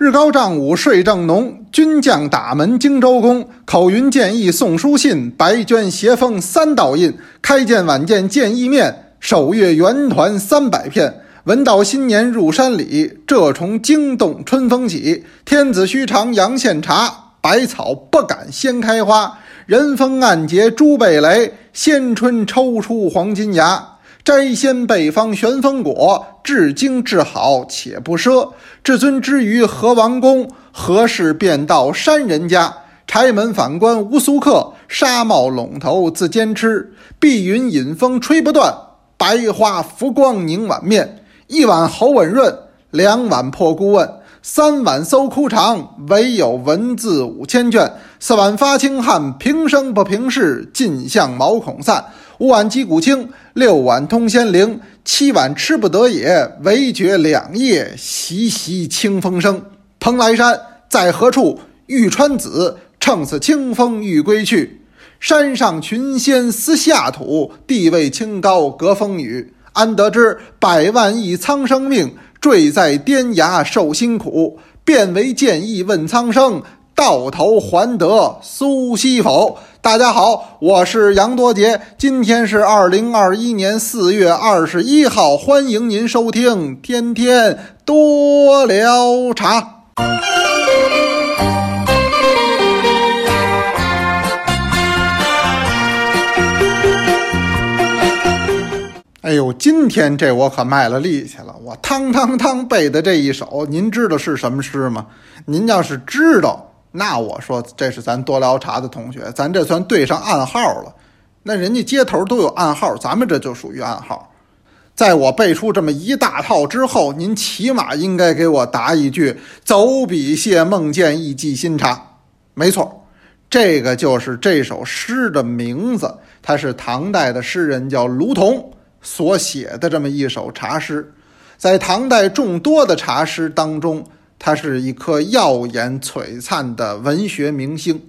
日高帐午睡正浓，军将打门荆州公。口云建议送书信，白绢斜封三道印。开见晚见见一面，守月圆团三百片。闻道新年入山里，这虫惊动春风起。天子须尝阳羡茶，百草不敢先开花。人风暗结朱贝雷，先春抽出黄金芽。摘仙北方玄风果，至精至好且不奢。至尊之余何王公？何事便到山人家？柴门反关无俗客，纱帽笼头自坚吃。碧云引风吹不断，白花浮光凝碗面。一碗喉吻润，两碗破孤问，三碗搜枯肠，唯有文字五千卷。四碗发清汗，平生不平事，尽向毛孔散。五碗击鼓清，六碗通仙灵，七碗吃不得也，唯觉两夜习习清风生。蓬莱山在何处？玉川子乘此清风欲归去。山上群仙思下土，地位清高隔风雨。安得知百万亿苍生命，坠在颠崖受辛苦。便为剑意问苍生。到头还得苏西否？大家好，我是杨多杰，今天是二零二一年四月二十一号，欢迎您收听《天天多聊茶》。哎呦，今天这我可卖了力气了，我汤汤汤背的这一首，您知道是什么诗吗？您要是知道，那我说这是咱多聊茶的同学，咱这算对上暗号了。那人家街头都有暗号，咱们这就属于暗号。在我背出这么一大套之后，您起码应该给我答一句“走笔谢梦见一记新茶”。没错，这个就是这首诗的名字，它是唐代的诗人，叫卢仝。所写的这么一首茶诗，在唐代众多的茶诗当中，他是一颗耀眼璀璨的文学明星。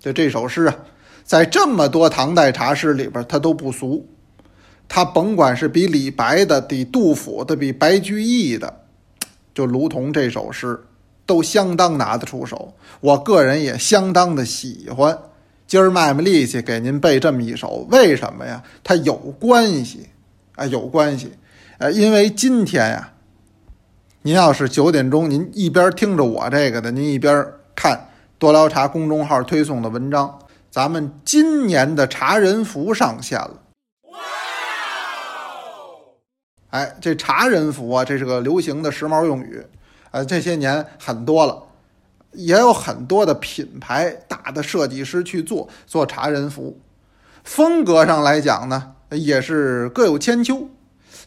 就这首诗啊，在这么多唐代茶诗里边，它都不俗。它甭管是比李白的、比杜甫的、比白居易的，就如同这首诗，都相当拿得出手。我个人也相当的喜欢。今儿卖卖力气给您背这么一首，为什么呀？它有关系。啊，有关系，呃，因为今天呀，您要是九点钟，您一边听着我这个的，您一边看多聊茶公众号推送的文章，咱们今年的茶人服上线了。哇！哎，这茶人服啊，这是个流行的时髦用语，呃，这些年很多了，也有很多的品牌大的设计师去做做茶人服，风格上来讲呢。也是各有千秋，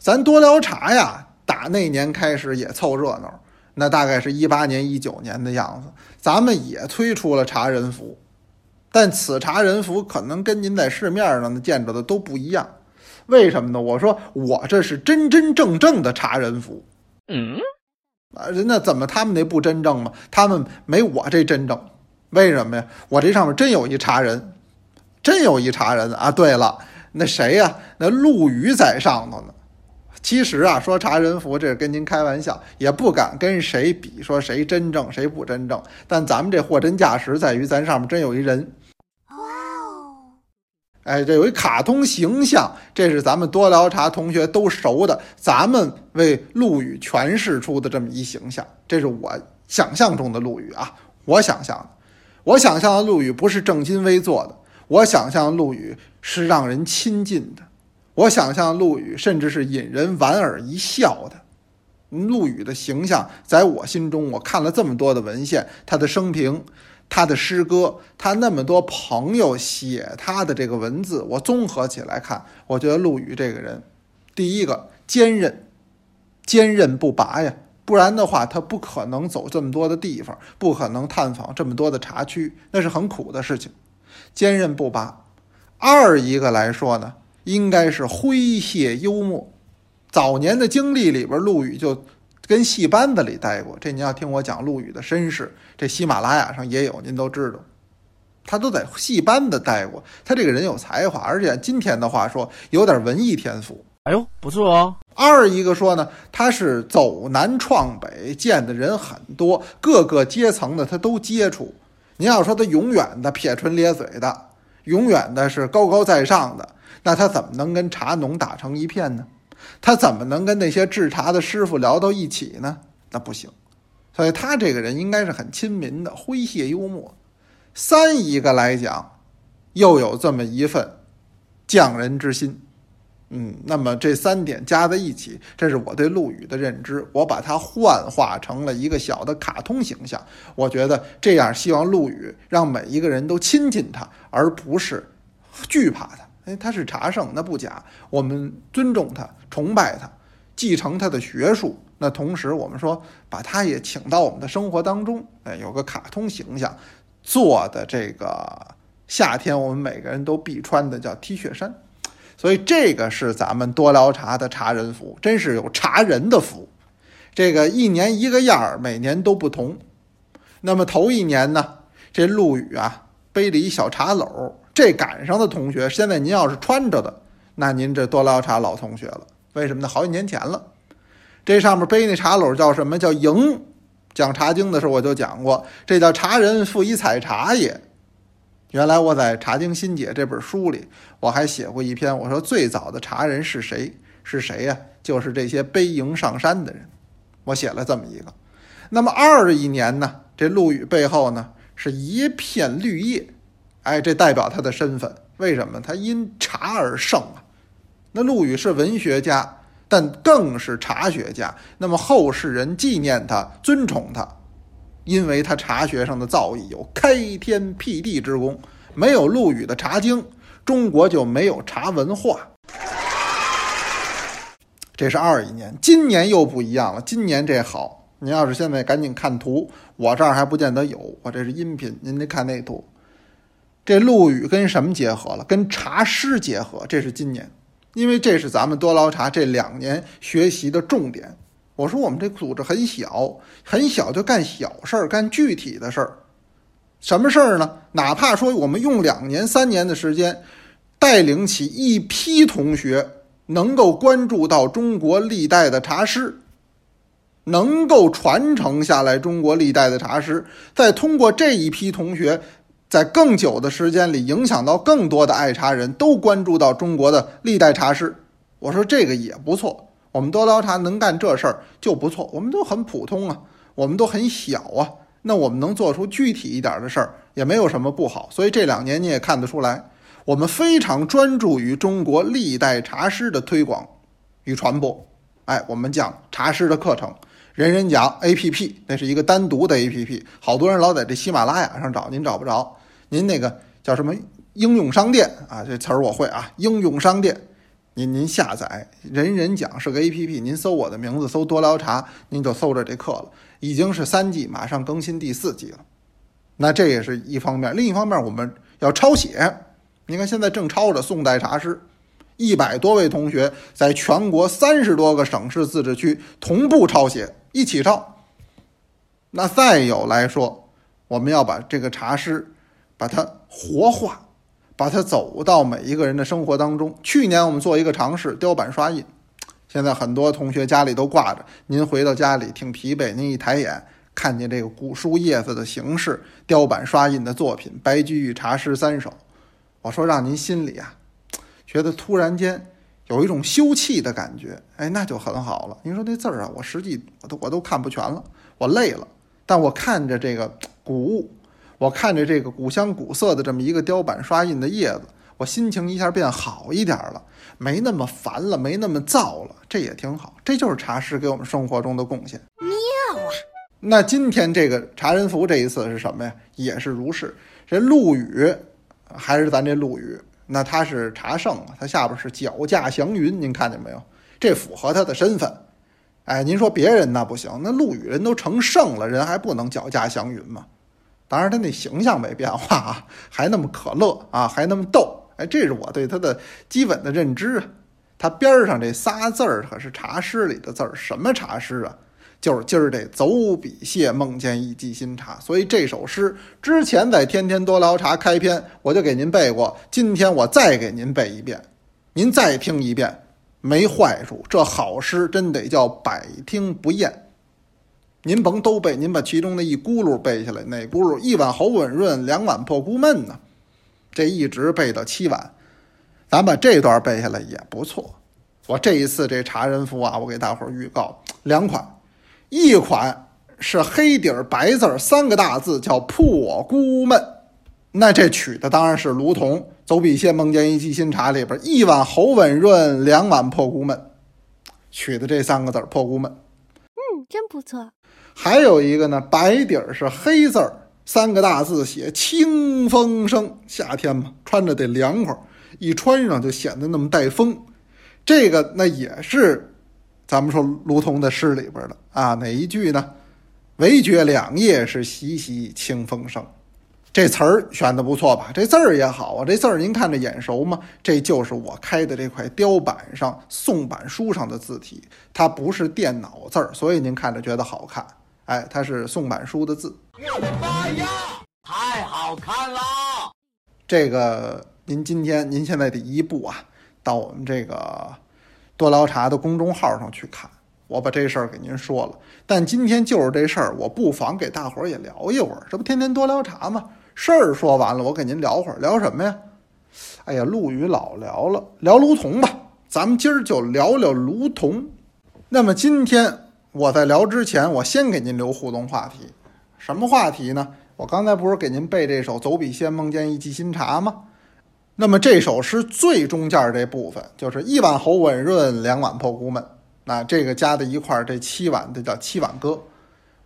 咱多聊茶呀，打那年开始也凑热闹，那大概是一八年、一九年的样子，咱们也推出了茶人服，但此茶人服可能跟您在市面上见着的都不一样，为什么呢？我说我这是真真正正的茶人服，嗯，啊，人家怎么他们那不真正吗？他们没我这真正，为什么呀？我这上面真有一茶人，真有一茶人啊！对了。那谁呀？那陆羽在上头呢。其实啊，说茶人福，这是跟您开玩笑，也不敢跟谁比，说谁真正谁不真正。但咱们这货真价实在于，咱上面真有一人。哇哦！哎，这有一卡通形象，这是咱们多聊茶同学都熟的，咱们为陆羽诠释出的这么一形象。这是我想象中的陆羽啊，我想象的，我想象的陆羽不是正襟危坐的。我想象陆羽是让人亲近的，我想象陆羽甚至是引人莞尔一笑的。陆羽的形象在我心中，我看了这么多的文献，他的生平，他的诗歌，他那么多朋友写他的这个文字，我综合起来看，我觉得陆羽这个人，第一个坚韧，坚韧不拔呀，不然的话他不可能走这么多的地方，不可能探访这么多的茶区，那是很苦的事情。坚韧不拔，二一个来说呢，应该是诙谐幽默。早年的经历里边，陆羽就跟戏班子里待过。这您要听我讲陆羽的身世，这喜马拉雅上也有，您都知道。他都在戏班子待过，他这个人有才华，而且今天的话说，有点文艺天赋。哎呦，不错哦。二一个说呢，他是走南闯北，见的人很多，各个阶层的他都接触。您要说他永远的撇唇咧嘴的，永远的是高高在上的，那他怎么能跟茶农打成一片呢？他怎么能跟那些制茶的师傅聊到一起呢？那不行。所以他这个人应该是很亲民的，诙谐幽默。三一个来讲，又有这么一份匠人之心。嗯，那么这三点加在一起，这是我对陆羽的认知。我把它幻化成了一个小的卡通形象。我觉得这样，希望陆羽让每一个人都亲近他，而不是惧怕他。哎，他是茶圣，那不假。我们尊重他，崇拜他，继承他的学术。那同时，我们说把他也请到我们的生活当中。哎，有个卡通形象做的这个夏天，我们每个人都必穿的叫 T 恤衫。所以这个是咱们多聊茶的茶人服，真是有茶人的福。这个一年一个样儿，每年都不同。那么头一年呢，这陆羽啊背着一小茶篓，这赶上的同学，现在您要是穿着的，那您这多聊茶老同学了。为什么呢？好几年前了。这上面背那茶篓叫什么？叫迎。讲茶经的时候我就讲过，这叫茶人负以采茶也。原来我在《茶经新解》这本书里，我还写过一篇。我说最早的茶人是谁？是谁呀？就是这些背营上山的人。我写了这么一个。那么二一年呢？这陆羽背后呢是一片绿叶，哎，这代表他的身份。为什么？他因茶而盛啊。那陆羽是文学家，但更是茶学家。那么后世人纪念他，尊崇他。因为他茶学上的造诣有开天辟地之功，没有陆羽的《茶经》，中国就没有茶文化。这是二一年，今年又不一样了。今年这好，您要是现在赶紧看图，我这儿还不见得有，我这是音频，您得看那图。这陆羽跟什么结合了？跟茶师结合，这是今年，因为这是咱们多捞茶这两年学习的重点。我说我们这组织很小，很小就干小事儿，干具体的事儿。什么事儿呢？哪怕说我们用两年、三年的时间，带领起一批同学，能够关注到中国历代的茶师，能够传承下来中国历代的茶师，再通过这一批同学，在更久的时间里，影响到更多的爱茶人都关注到中国的历代茶师。我说这个也不错。我们多刀茶能干这事儿就不错，我们都很普通啊，我们都很小啊，那我们能做出具体一点的事儿也没有什么不好。所以这两年你也看得出来，我们非常专注于中国历代茶师的推广与传播。哎，我们讲茶师的课程，人人讲 A P P，那是一个单独的 A P P，好多人老在这喜马拉雅上找，您找不着。您那个叫什么应用商店啊？这词儿我会啊，应用商店。您您下载，人人讲是个 A P P，您搜我的名字，搜多聊茶，您就搜着这课了。已经是三季，马上更新第四季了。那这也是一方面，另一方面我们要抄写。你看现在正抄着宋代茶诗，一百多位同学在全国三十多个省市自治区同步抄写，一起抄。那再有来说，我们要把这个茶诗，把它活化。把它走到每一个人的生活当中。去年我们做一个尝试，雕版刷印。现在很多同学家里都挂着。您回到家里挺疲惫，您一抬眼看见这个古书叶子的形式，雕版刷印的作品《白居易茶诗三首》，我说让您心里啊，觉得突然间有一种休憩的感觉，哎，那就很好了。您说那字儿啊，我实际我都我都看不全了，我累了，但我看着这个古物。我看着这个古香古色的这么一个雕版刷印的叶子，我心情一下变好一点了，没那么烦了，没那么燥了，这也挺好。这就是茶师给我们生活中的贡献。妙啊！那今天这个茶人福这一次是什么呀？也是如是。这陆羽还是咱这陆羽，那他是茶圣啊，他下边是脚驾祥云，您看见没有？这符合他的身份。哎，您说别人那不行，那陆羽人都成圣了，人还不能脚驾祥云吗？当然，他那形象没变化啊，还那么可乐啊，还那么逗。哎，这是我对他的基本的认知啊。他边上这仨字儿可是茶诗里的字儿，什么茶诗啊？就是今儿这走笔谢梦见一记新茶。所以这首诗之前在《天天多聊茶》开篇我就给您背过，今天我再给您背一遍，您再听一遍，没坏处。这好诗真得叫百听不厌。您甭都背，您把其中的一咕噜背下来，哪咕噜？一碗喉吻润，两碗破孤闷呢？这一直背到七碗，咱把这段背下来也不错。我这一次这茶人符啊，我给大伙儿预告两款，一款是黑底儿白字儿三个大字叫破孤闷，那这取的当然是卢仝《走笔仙梦见一记新茶》里边一碗喉吻润，两碗破孤闷，取的这三个字破孤闷。嗯，真不错。还有一个呢，白底儿是黑字儿三个大字写清风生，夏天嘛，穿着得凉快，一穿上就显得那么带风。这个那也是，咱们说卢仝的诗里边的啊，哪一句呢？唯觉两夜是习习清风生，这词儿选的不错吧？这字儿也好啊，这字儿您看着眼熟吗？这就是我开的这块雕版上宋版书上的字体，它不是电脑字儿，所以您看着觉得好看。哎，它是宋版书的字。我的妈呀，太好看了！这个您今天您现在得一步啊。到我们这个多聊茶的公众号上去看，我把这事儿给您说了。但今天就是这事儿，我不妨给大伙儿也聊一会儿。这不天天多聊茶吗？事儿说完了，我给您聊会儿，聊什么呀？哎呀，陆羽老聊了，聊卢仝吧。咱们今儿就聊聊卢仝。那么今天我在聊之前，我先给您留互动话题。什么话题呢？我刚才不是给您背这首《走笔仙梦见一记新茶》吗？那么这首诗最中间这部分就是一碗喉吻润，两碗破孤闷。那这个加在一块儿，这七碗这叫七碗歌。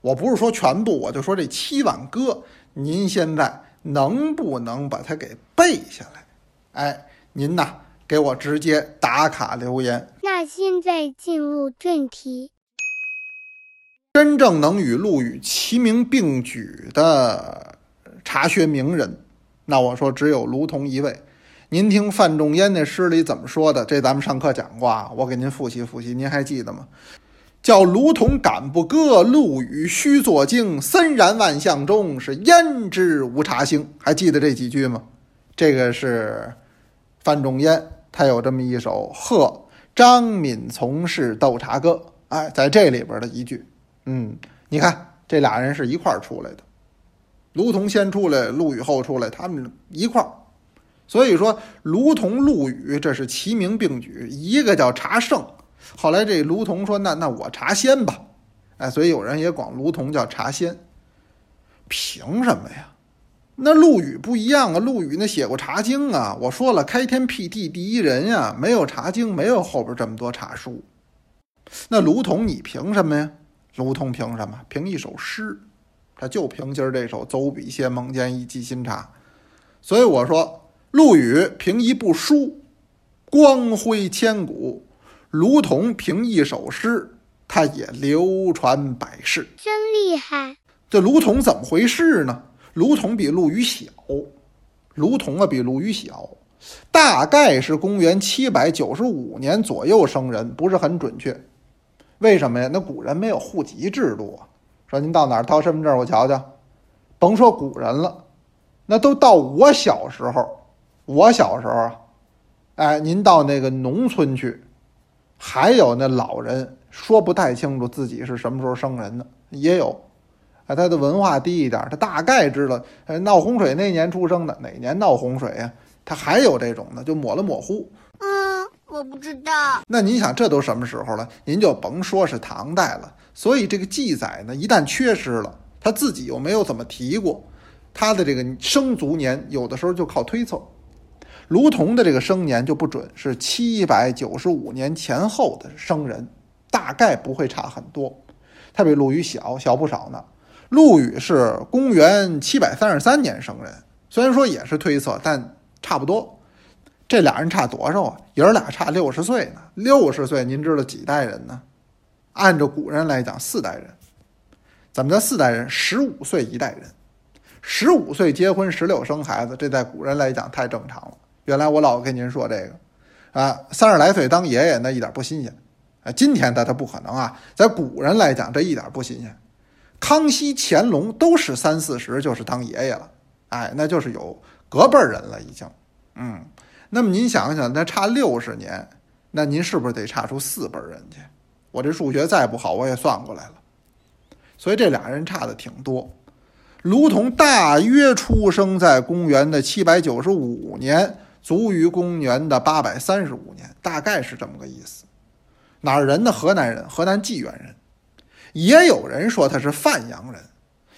我不是说全部，我就说这七碗歌，您现在能不能把它给背下来？哎，您呐，给我直接打卡留言。那现在进入正题，真正能与陆羽齐名并举的茶学名人，那我说只有卢仝一位。您听范仲淹那诗里怎么说的？这咱们上课讲过啊，我给您复习复习，您还记得吗？叫卢仝敢不歌，陆羽须作经。森然万象中，是焉知无茶兴？还记得这几句吗？这个是范仲淹，他有这么一首《贺张敏从事斗茶歌》。哎，在这里边的一句，嗯，你看这俩人是一块儿出来的，卢仝先出来，陆羽后出来，他们一块儿。所以说，卢仝、陆羽这是齐名并举，一个叫茶圣，后来这卢仝说：“那那我茶仙吧。”哎，所以有人也管卢仝叫茶仙。凭什么呀？那陆羽不一样啊，陆羽那写过《茶经》啊。我说了，开天辟地第一人呀，没有《茶经》，没有后边这么多茶书。那卢仝你凭什么呀？卢仝凭什么？凭一首诗，他就凭今儿这首“走笔仙梦见一记新茶”。所以我说。陆羽凭一部书，光辉千古；卢仝凭一首诗，他也流传百世。真厉害！这卢仝怎么回事呢？卢仝比陆羽小，卢仝啊比陆羽小，大概是公元七百九十五年左右生人，不是很准确。为什么呀？那古人没有户籍制度啊。说您到哪儿掏身份证，我瞧瞧。甭说古人了，那都到我小时候。我小时候啊，哎，您到那个农村去，还有那老人说不太清楚自己是什么时候生人的，也有，哎，他的文化低一点，他大概知道，哎，闹洪水那年出生的，哪年闹洪水呀？他还有这种的，就抹了模糊。我不知道。那您想，这都什么时候了？您就甭说是唐代了。所以这个记载呢，一旦缺失了，他自己又没有怎么提过，他的这个生卒年，有的时候就靠推测。卢仝的这个生年就不准，是七百九十五年前后的生人，大概不会差很多。他比陆羽小小不少呢。陆羽是公元七百三十三年生人，虽然说也是推测，但差不多。这俩人差多少啊？爷儿俩差六十岁呢。六十岁，您知道几代人呢？按照古人来讲，四代人。怎么叫四代人？十五岁一代人，十五岁结婚，十六生孩子，这在古人来讲太正常了。原来我老跟您说这个，啊，三十来岁当爷爷那一点不新鲜，啊，今天的他不可能啊，在古人来讲这一点不新鲜。康熙、乾隆都是三四十就是当爷爷了，哎，那就是有隔辈人了已经，嗯。那么您想想，那差六十年，那您是不是得差出四辈人去？我这数学再不好，我也算过来了。所以这俩人差的挺多。卢仝大约出生在公元的七百九十五年，卒于公元的八百三十五年，大概是这么个意思。哪儿人呢？河南人，河南济源人。也有人说他是范阳人。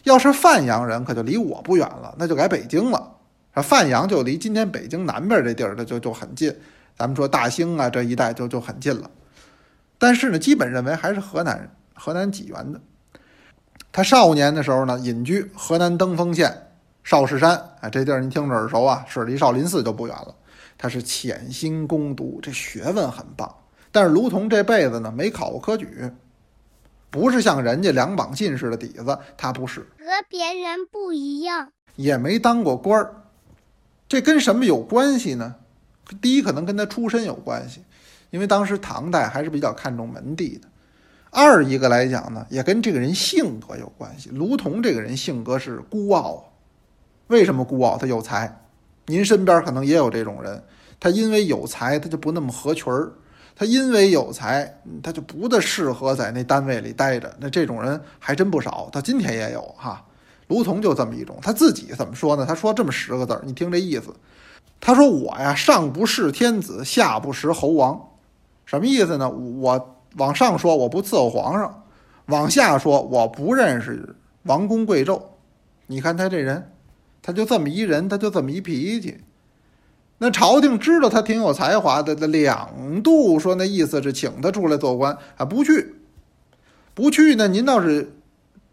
要是范阳人，可就离我不远了，那就改北京了。范阳就离今天北京南边这地儿，它就就很近。咱们说大兴啊这一带就就很近了。但是呢，基本认为还是河南人，河南济源的。他少年的时候呢，隐居河南登封县少室山，啊，这地儿您听着耳熟啊，是离少林寺就不远了。他是潜心攻读，这学问很棒。但是卢仝这辈子呢，没考过科举，不是像人家两榜进士的底子，他不是，和别人不一样，也没当过官儿。这跟什么有关系呢？第一，可能跟他出身有关系，因为当时唐代还是比较看重门第的。二一个来讲呢，也跟这个人性格有关系。卢仝这个人性格是孤傲，为什么孤傲？他有才，您身边可能也有这种人。他因为有才，他就不那么合群儿；他因为有才，他就不大适合在那单位里待着。那这种人还真不少，到今天也有哈。卢仝就这么一种，他自己怎么说呢？他说这么十个字儿，你听这意思。他说我呀，上不识天子，下不识侯王，什么意思呢？我。往上说我不伺候皇上，往下说我不认识王公贵胄。你看他这人，他就这么一人，他就这么一脾气。那朝廷知道他挺有才华的，两度说那意思是请他出来做官，还不去，不去呢。您倒是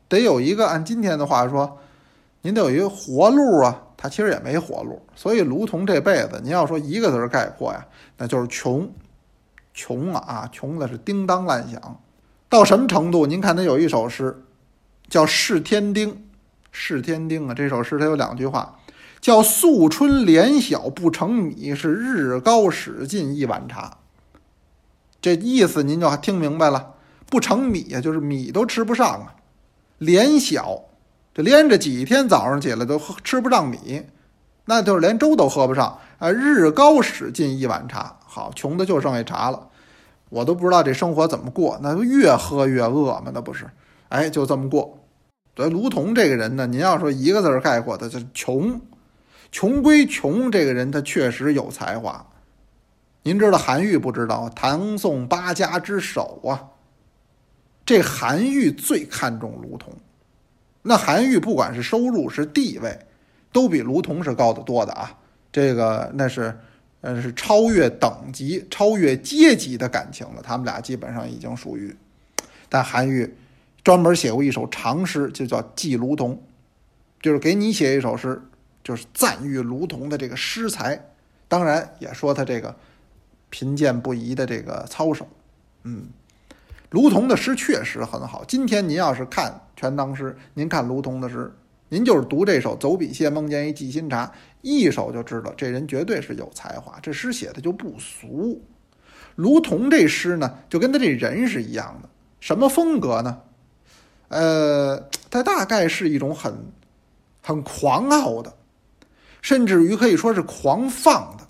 得有一个按今天的话说，您得有一个活路啊。他其实也没活路，所以卢仝这辈子，您要说一个字概括呀，那就是穷。穷啊啊，穷的是叮当乱响，到什么程度？您看他有一首诗，叫《试天丁》，试天丁啊，这首诗它有两句话，叫“素春莲小不成米，是日高使尽一碗茶”。这意思您就听明白了，不成米呀，就是米都吃不上啊。莲小，这连着几天早上起来都吃不上米，那就是连粥都喝不上啊。日高使尽一碗茶，好，穷的就剩下茶了。我都不知道这生活怎么过，那越喝越饿嘛，那不是？哎，就这么过。所以卢仝这个人呢，您要说一个字概括，他就穷。穷归穷，这个人他确实有才华。您知道韩愈不知道？唐宋八家之首啊。这韩愈最看重卢仝。那韩愈不管是收入是地位，都比卢仝是高得多的啊。这个那是。呃，是超越等级、超越阶级的感情了。他们俩基本上已经属于，但韩愈专门写过一首长诗，就叫《寄卢仝》，就是给你写一首诗，就是赞誉卢仝的这个诗才。当然也说他这个贫贱不移的这个操守。嗯，卢仝的诗确实很好。今天您要是看《全唐诗》，您看卢仝的诗。您就是读这首“走笔谢梦见一寄新茶”，一首就知道这人绝对是有才华，这诗写的就不俗。卢仝这诗呢，就跟他这人是一样的，什么风格呢？呃，他大概是一种很很狂傲的，甚至于可以说是狂放的，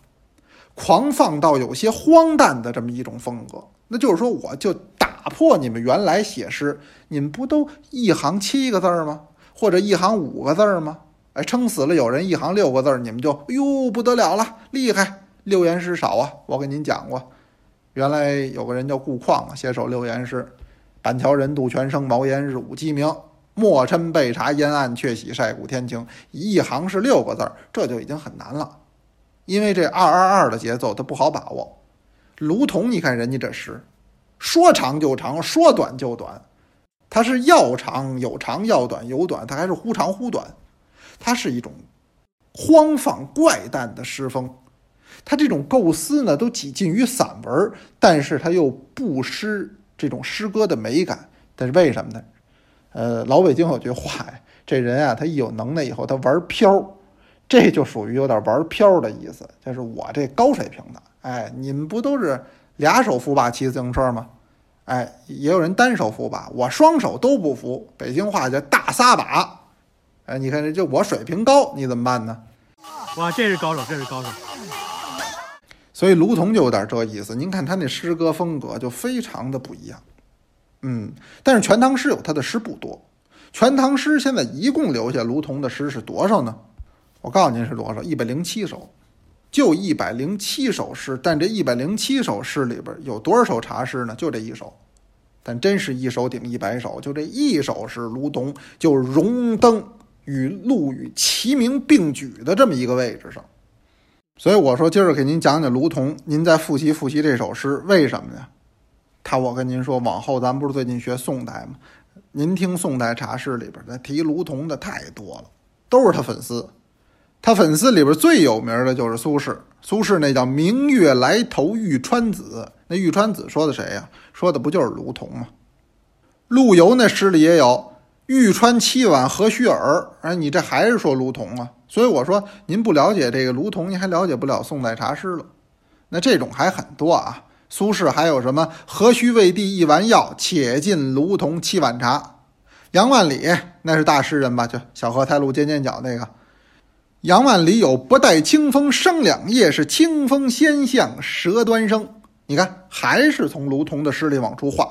狂放到有些荒诞的这么一种风格。那就是说，我就打破你们原来写诗，你们不都一行七个字吗？或者一行五个字儿吗？哎，撑死了有人一行六个字儿，你们就哎呦不得了了，厉害！六言诗少啊，我跟您讲过，原来有个人叫顾况啊，写首六言诗：板桥人杜泉生，茅檐日午鸡鸣。莫嗔被茶烟暗，却喜晒谷天晴。一行是六个字儿，这就已经很难了，因为这二二二的节奏它不好把握。卢仝，你看人家这诗，说长就长，说短就短。它是要长有长，要短有短，它还是忽长忽短。它是一种荒放怪诞的诗风。它这种构思呢，都几近于散文，但是它又不失这种诗歌的美感。但是为什么呢？呃，老北京有句话呀，这人啊，他一有能耐以后，他玩飘，这就属于有点玩飘的意思。就是我这高水平的，哎，你们不都是俩手扶把骑自行车吗？哎，也有人单手扶把，我双手都不扶。北京话叫大撒把。哎，你看这就我水平高，你怎么办呢？哇，这是高手，这是高手。所以卢仝就有点这意思。您看他那诗歌风格就非常的不一样，嗯，但是《全唐诗》有他的诗不多，《全唐诗》现在一共留下卢仝的诗是多少呢？我告诉您是多少，一百零七首，就一百零七首诗。但这一百零七首诗里边有多少首茶诗呢？就这一首，但真是一首顶一百首，就这一首诗，卢仝就荣登与陆羽齐名并举的这么一个位置上。所以我说，今儿给您讲讲卢仝，您再复习复习这首诗，为什么呢？他我跟您说，往后咱不是最近学宋代吗？您听宋代茶诗里边的提卢仝的太多了，都是他粉丝。他粉丝里边最有名的就是苏轼，苏轼那叫“明月来投玉川子”，那玉川子说的谁呀？说的不就是卢仝吗？陆游那诗里也有“玉川七碗何须尔”，哎，你这还是说卢仝啊？所以我说，您不了解这个卢仝，您还了解不了宋代茶诗了。那这种还很多啊。苏轼还有什么“何须为帝一丸药，且尽卢仝七碗茶”。杨万里那是大诗人吧？就小荷才露尖尖角那个。杨万里有“不待清风生两叶，是清风先向舌端生”。你看，还是从卢仝的诗里往出画。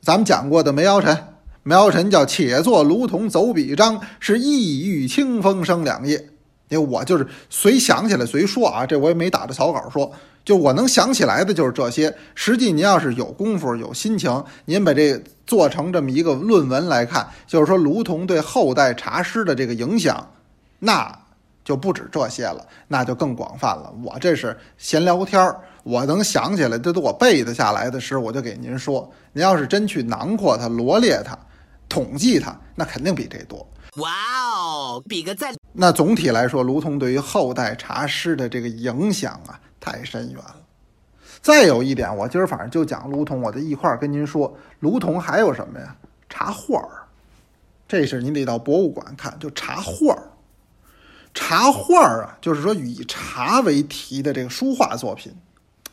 咱们讲过的梅尧臣。梅尧臣叫“且作卢仝走笔章，是意欲清风生两叶”。因为我就是随想起来随说啊，这我也没打着草稿说，就我能想起来的就是这些。实际您要是有功夫、有心情，您把这做成这么一个论文来看，就是说卢仝对后代茶诗的这个影响，那就不止这些了，那就更广泛了。我这是闲聊天儿，我能想起来这都我背得下来的诗，我就给您说。您要是真去囊括它、罗列它。统计它，那肯定比这多。哇哦，比个赞！那总体来说，卢仝对于后代茶诗的这个影响啊，太深远了。再有一点，我今儿反正就讲卢仝，我就一块儿跟您说，卢仝还有什么呀？茶画儿，这是您得到博物馆看，就茶画儿。茶画啊，就是说以茶为题的这个书画作品。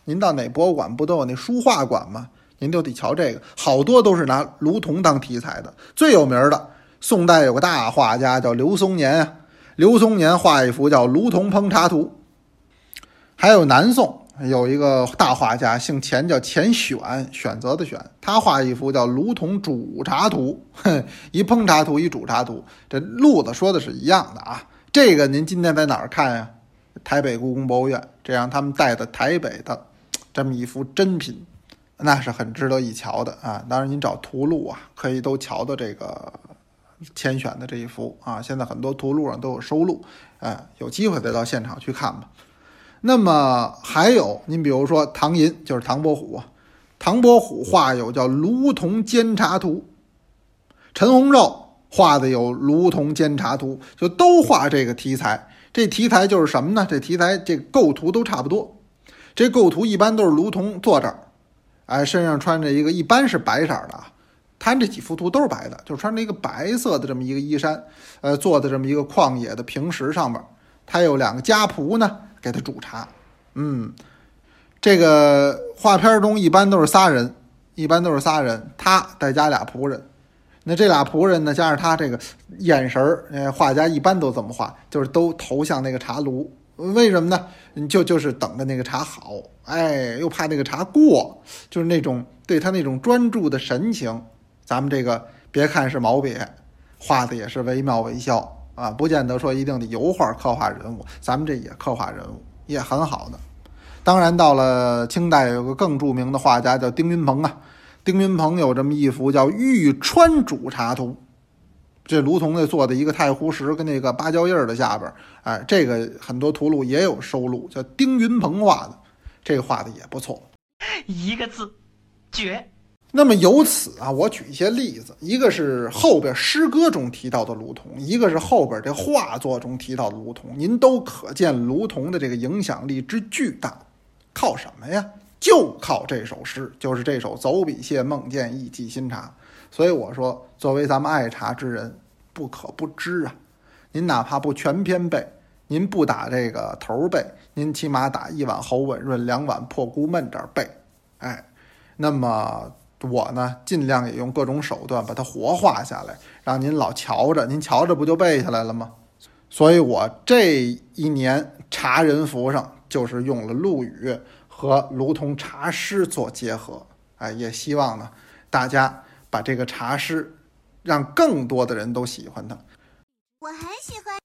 您到哪博物馆不都有那书画馆吗？您就得瞧这个，好多都是拿卢仝当题材的。最有名的，宋代有个大画家叫刘松年啊，刘松年画一幅叫《卢仝烹茶图》。还有南宋有一个大画家姓钱，叫钱选，选择的选，他画一幅叫《卢仝煮茶图》，一烹茶图，一煮茶图，这路子说的是一样的啊。这个您今天在哪儿看呀？台北故宫博物院，这样他们带的台北的这么一幅珍品。那是很值得一瞧的啊！当然，您找图录啊，可以都瞧到这个千选的这一幅啊。现在很多图录上都有收录，哎，有机会再到现场去看吧。那么还有，您比如说唐寅，就是唐伯虎，唐伯虎画有叫《卢仝煎茶图》，陈洪寿画的有《卢仝煎茶图》，就都画这个题材。这题材就是什么呢？这题材这构图都差不多，这构图一般都是卢仝坐这儿。哎，身上穿着一个一般是白色的啊，他这几幅图都是白的，就穿着一个白色的这么一个衣衫，呃，坐在这么一个旷野的平石上面，他有两个家仆呢，给他煮茶。嗯，这个画片中一般都是仨人，一般都是仨人，他再加俩仆人。那这俩仆人呢，加上他这个眼神儿，呃，画家一般都这么画，就是都投向那个茶炉。为什么呢？就就是等着那个茶好，哎，又怕那个茶过，就是那种对他那种专注的神情。咱们这个别看是毛笔画的，也是惟妙惟肖啊，不见得说一定得油画刻画人物，咱们这也刻画人物，也很好的。当然，到了清代，有个更著名的画家叫丁云鹏啊，丁云鹏有这么一幅叫《玉川煮茶图》。这卢仝那做的一个太湖石跟那个芭蕉叶的下边，哎，这个很多图录也有收录，叫丁云鹏画的，这个画的也不错，一个字，绝。那么由此啊，我举一些例子，一个是后边诗歌中提到的卢仝，一个是后边这画作中提到的卢仝，您都可见卢仝的这个影响力之巨大，靠什么呀？就靠这首诗，就是这首“走笔谢孟建一骑新茶”。所以我说，作为咱们爱茶之人，不可不知啊。您哪怕不全篇背，您不打这个头背，您起码打一碗喉吻润，两碗破孤闷这儿背。哎，那么我呢，尽量也用各种手段把它活化下来，让您老瞧着，您瞧着不就背下来了吗？所以我这一年茶人服上就是用了陆羽和卢同茶诗做结合。哎，也希望呢，大家把这个茶诗，让更多的人都喜欢它。我很喜欢。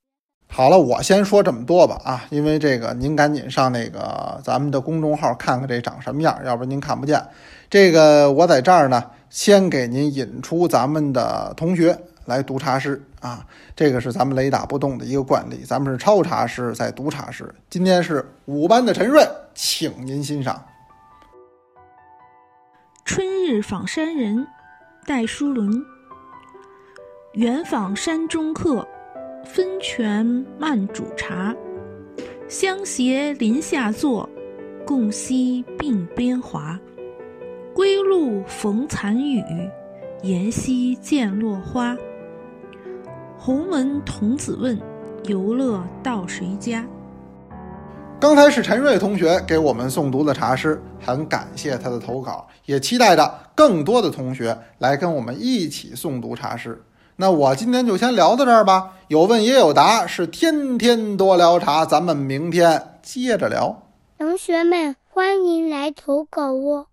好了，我先说这么多吧啊，因为这个您赶紧上那个咱们的公众号看看这长什么样，要不然您看不见。这个我在这儿呢，先给您引出咱们的同学来读茶诗啊，这个是咱们雷打不动的一个惯例，咱们是抄茶诗在读茶诗。今天是五班的陈瑞，请您欣赏。春日访山人，戴叔伦。远访山中客。分泉慢煮茶，相携林下坐，共惜鬓边华。归路逢残雨，沿溪见落花。鸿门童子问，游乐到谁家？刚才是陈瑞同学给我们诵读的茶诗，很感谢他的投稿，也期待着更多的同学来跟我们一起诵读茶诗。那我今天就先聊到这儿吧，有问也有答，是天天多聊茶，咱们明天接着聊。同学们，欢迎来投稿哦。